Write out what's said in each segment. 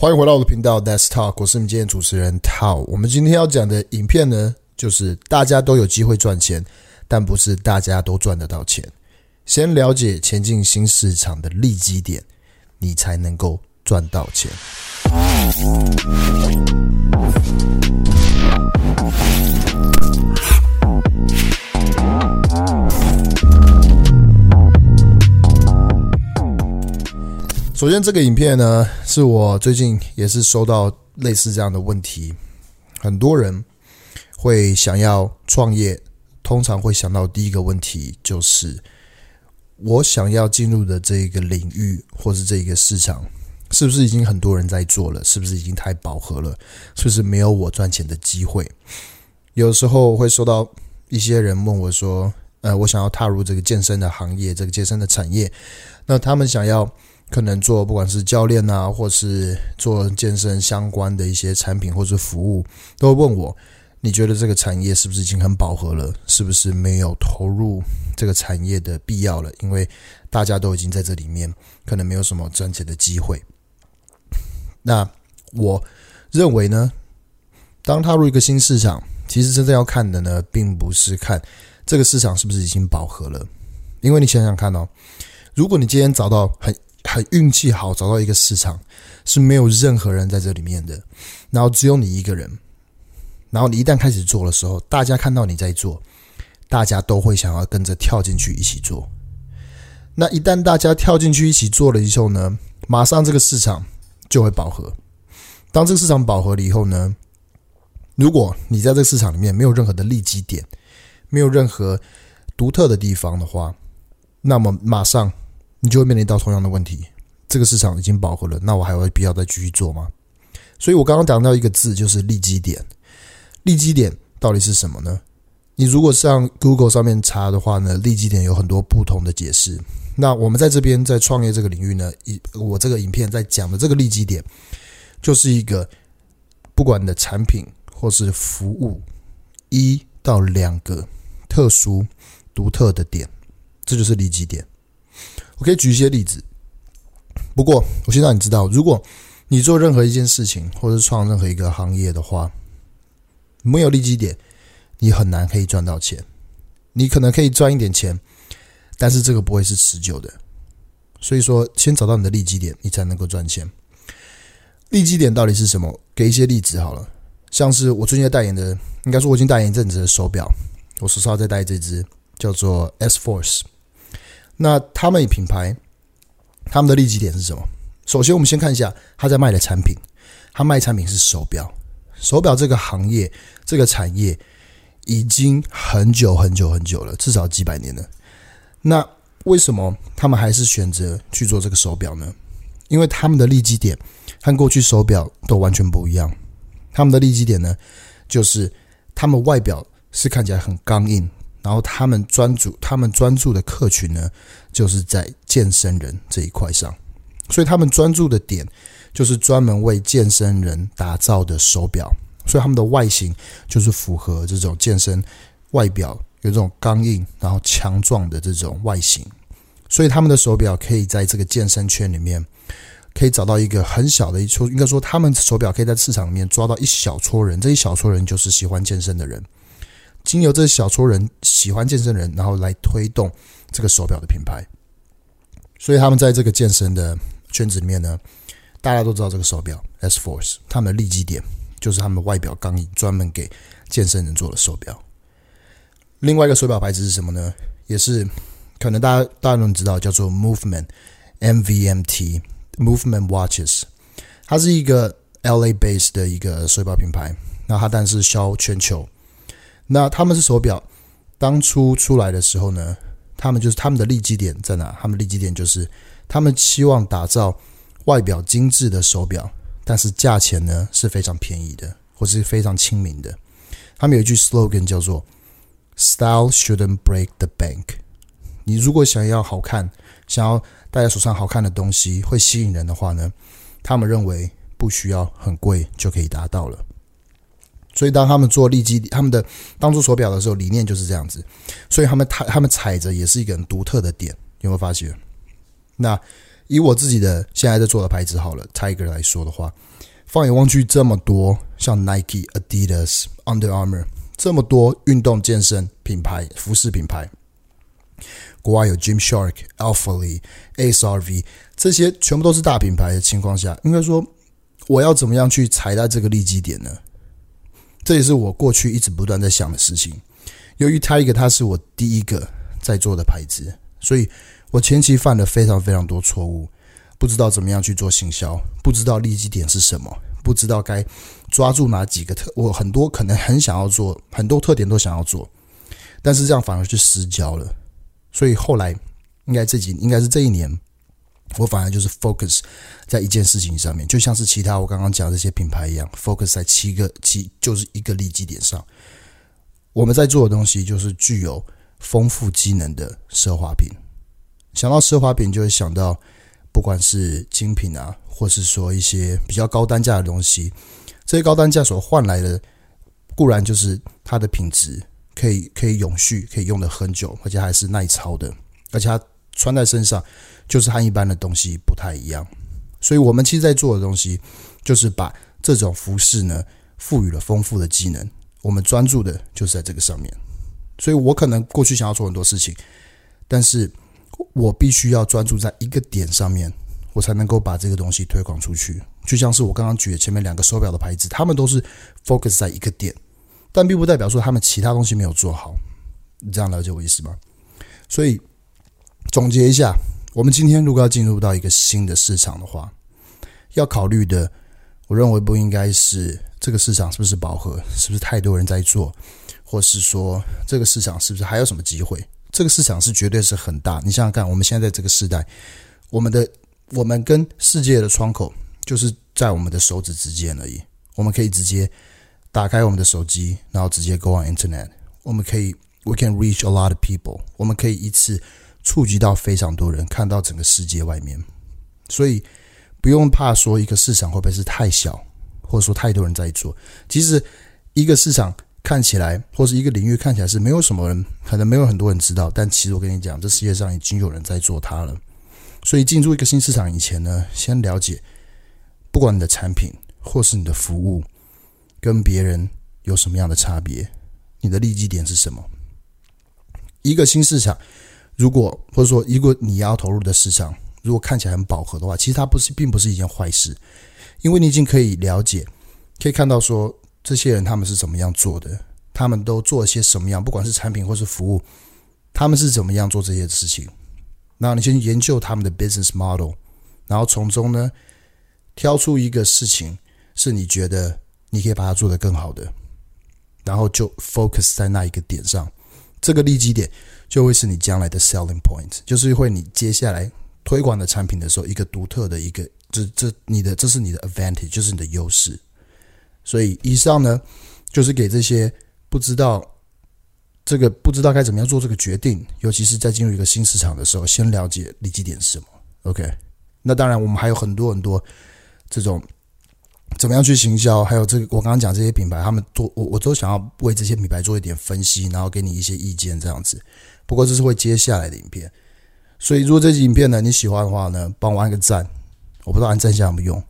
欢迎回到我的频道，Let's Talk，我是你今天主持人 Tao。我们今天要讲的影片呢，就是大家都有机会赚钱，但不是大家都赚得到钱。先了解前进新市场的利基点，你才能够赚到钱。首先，这个影片呢，是我最近也是收到类似这样的问题。很多人会想要创业，通常会想到第一个问题就是：我想要进入的这一个领域或是这一个市场，是不是已经很多人在做了？是不是已经太饱和了？是不是没有我赚钱的机会？有时候会收到一些人问我说：“呃，我想要踏入这个健身的行业，这个健身的产业，那他们想要。”可能做不管是教练啊，或是做健身相关的一些产品或是服务，都会问我，你觉得这个产业是不是已经很饱和了？是不是没有投入这个产业的必要了？因为大家都已经在这里面，可能没有什么赚钱的机会。那我认为呢，当踏入一个新市场，其实真正要看的呢，并不是看这个市场是不是已经饱和了，因为你想想看哦，如果你今天找到很很运气好，找到一个市场是没有任何人在这里面的，然后只有你一个人，然后你一旦开始做的时候，大家看到你在做，大家都会想要跟着跳进去一起做。那一旦大家跳进去一起做了以后呢，马上这个市场就会饱和。当这个市场饱和了以后呢，如果你在这个市场里面没有任何的利基点，没有任何独特的地方的话，那么马上。你就会面临到同样的问题，这个市场已经饱和了，那我还有必要再继续做吗？所以我刚刚讲到一个字，就是利基点。利基点到底是什么呢？你如果上 Google 上面查的话呢，利基点有很多不同的解释。那我们在这边在创业这个领域呢，一我这个影片在讲的这个利基点，就是一个不管你的产品或是服务，一到两个特殊独特的点，这就是利基点。我可以举一些例子，不过我先让你知道，如果你做任何一件事情，或者是创任何一个行业的话，没有利基点，你很难可以赚到钱。你可能可以赚一点钱，但是这个不会是持久的。所以说，先找到你的利基点，你才能够赚钱。利基点到底是什么？给一些例子好了，像是我最近在代言的，应该说我已经代言一阵子的手表，我手上在戴这只叫做 S-Force。那他们品牌，他们的利基点是什么？首先，我们先看一下他在卖的产品。他卖产品是手表，手表这个行业、这个产业已经很久很久很久了，至少几百年了。那为什么他们还是选择去做这个手表呢？因为他们的利基点和过去手表都完全不一样。他们的利基点呢，就是他们外表是看起来很刚硬。然后他们专注，他们专注的客群呢，就是在健身人这一块上，所以他们专注的点就是专门为健身人打造的手表，所以他们的外形就是符合这种健身外表，有这种刚硬然后强壮的这种外形，所以他们的手表可以在这个健身圈里面可以找到一个很小的一撮，应该说他们手表可以在市场里面抓到一小撮人，这一小撮人就是喜欢健身的人。经由这小撮人喜欢健身的人，然后来推动这个手表的品牌，所以他们在这个健身的圈子里面呢，大家都知道这个手表 S-Force，他们的利基点就是他们外表刚硬，专门给健身人做的手表。另外一个手表牌子是什么呢？也是可能大家大家都知道，叫做 Movement，M-V-M-T Movement Watches，它是一个 LA base 的一个手表品牌，那它但是销全球。那他们是手表，当初出来的时候呢，他们就是他们的利基点在哪？他们利基点就是他们希望打造外表精致的手表，但是价钱呢是非常便宜的，或是非常亲民的。他们有一句 slogan 叫做 “Style shouldn't break the bank”。你如果想要好看，想要戴在手上好看的东西会吸引人的话呢，他们认为不需要很贵就可以达到了。所以，当他们做利基，他们的当初手表的时候，理念就是这样子。所以，他们他他们踩着也是一个很独特的点，有没有发觉？那以我自己的现在在做的牌子好了，Tiger 来说的话，放眼望去这么多，像 Nike、Adidas、Under Armour 这么多运动健身品牌、服饰品牌，国外有 Gymshark、Alpha Lee、ASRV 这些全部都是大品牌的情况下，应该说我要怎么样去踩到这个利基点呢？这也是我过去一直不断在想的事情。由于 Tiger 它是我第一个在做的牌子，所以我前期犯了非常非常多错误，不知道怎么样去做行销，不知道利基点是什么，不知道该抓住哪几个特，我很多可能很想要做，很多特点都想要做，但是这样反而就失焦了。所以后来应该这几应该是这一年，我反而就是 focus 在一件事情上面，就像是其他我刚刚讲的这些品牌一样，focus 在七个七就是一个利基点上。我们在做的东西就是具有丰富机能的奢华品。想到奢华品，就会想到不管是精品啊，或是说一些比较高单价的东西。这些高单价所换来的，固然就是它的品质可以可以永续，可以用得很久，而且还是耐操的，而且它穿在身上就是和一般的东西不太一样。所以我们其实在做的东西，就是把这种服饰呢赋予了丰富的机能。我们专注的就是在这个上面，所以我可能过去想要做很多事情，但是我必须要专注在一个点上面，我才能够把这个东西推广出去。就像是我刚刚举的前面两个手表的牌子，他们都是 focus 在一个点，但并不代表说他们其他东西没有做好。你这样了解我意思吗？所以总结一下，我们今天如果要进入到一个新的市场的话，要考虑的，我认为不应该是。这个市场是不是饱和？是不是太多人在做？或是说这个市场是不是还有什么机会？这个市场是绝对是很大。你想想看，我们现在在这个时代，我们的我们跟世界的窗口就是在我们的手指之间而已。我们可以直接打开我们的手机，然后直接 go on internet。我们可以 we can reach a lot of people。我们可以一次触及到非常多人，看到整个世界外面。所以不用怕说一个市场会不会是太小。或者说太多人在做，其实一个市场看起来，或是一个领域看起来是没有什么人，可能没有很多人知道，但其实我跟你讲，这世界上已经有人在做它了。所以进入一个新市场以前呢，先了解，不管你的产品或是你的服务跟别人有什么样的差别，你的利基点是什么？一个新市场，如果或者说如果你要投入的市场，如果看起来很饱和的话，其实它不是，并不是一件坏事。因为你已经可以了解，可以看到说这些人他们是怎么样做的，他们都做了些什么样，不管是产品或是服务，他们是怎么样做这些事情。那你先研究他们的 business model，然后从中呢挑出一个事情是你觉得你可以把它做得更好的，然后就 focus 在那一个点上，这个利基点就会是你将来的 selling point，就是会你接下来推广的产品的时候一个独特的一个。这这你的这是你的 advantage，就是你的优势。所以以上呢，就是给这些不知道这个不知道该怎么样做这个决定，尤其是在进入一个新市场的时候，先了解利基点是什么。OK，那当然我们还有很多很多这种怎么样去行销，还有这个我刚刚讲这些品牌，他们做我我都想要为这些品牌做一点分析，然后给你一些意见这样子。不过这是会接下来的影片，所以如果这期影片呢你喜欢的话呢，帮我按个赞。我不知道按赞下有没有用，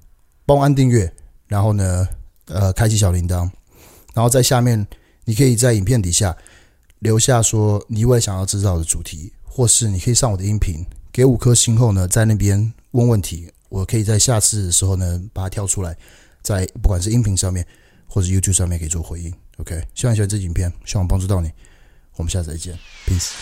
帮我按订阅，然后呢，呃，开启小铃铛，然后在下面，你可以在影片底下留下说你未来想要知道的主题，或是你可以上我的音频给五颗星后呢，在那边问问题，我可以在下次的时候呢把它跳出来，在不管是音频上面或者 YouTube 上面可以做回应。OK，希望你喜欢这影片，希望帮助到你，我们下次再见。Peace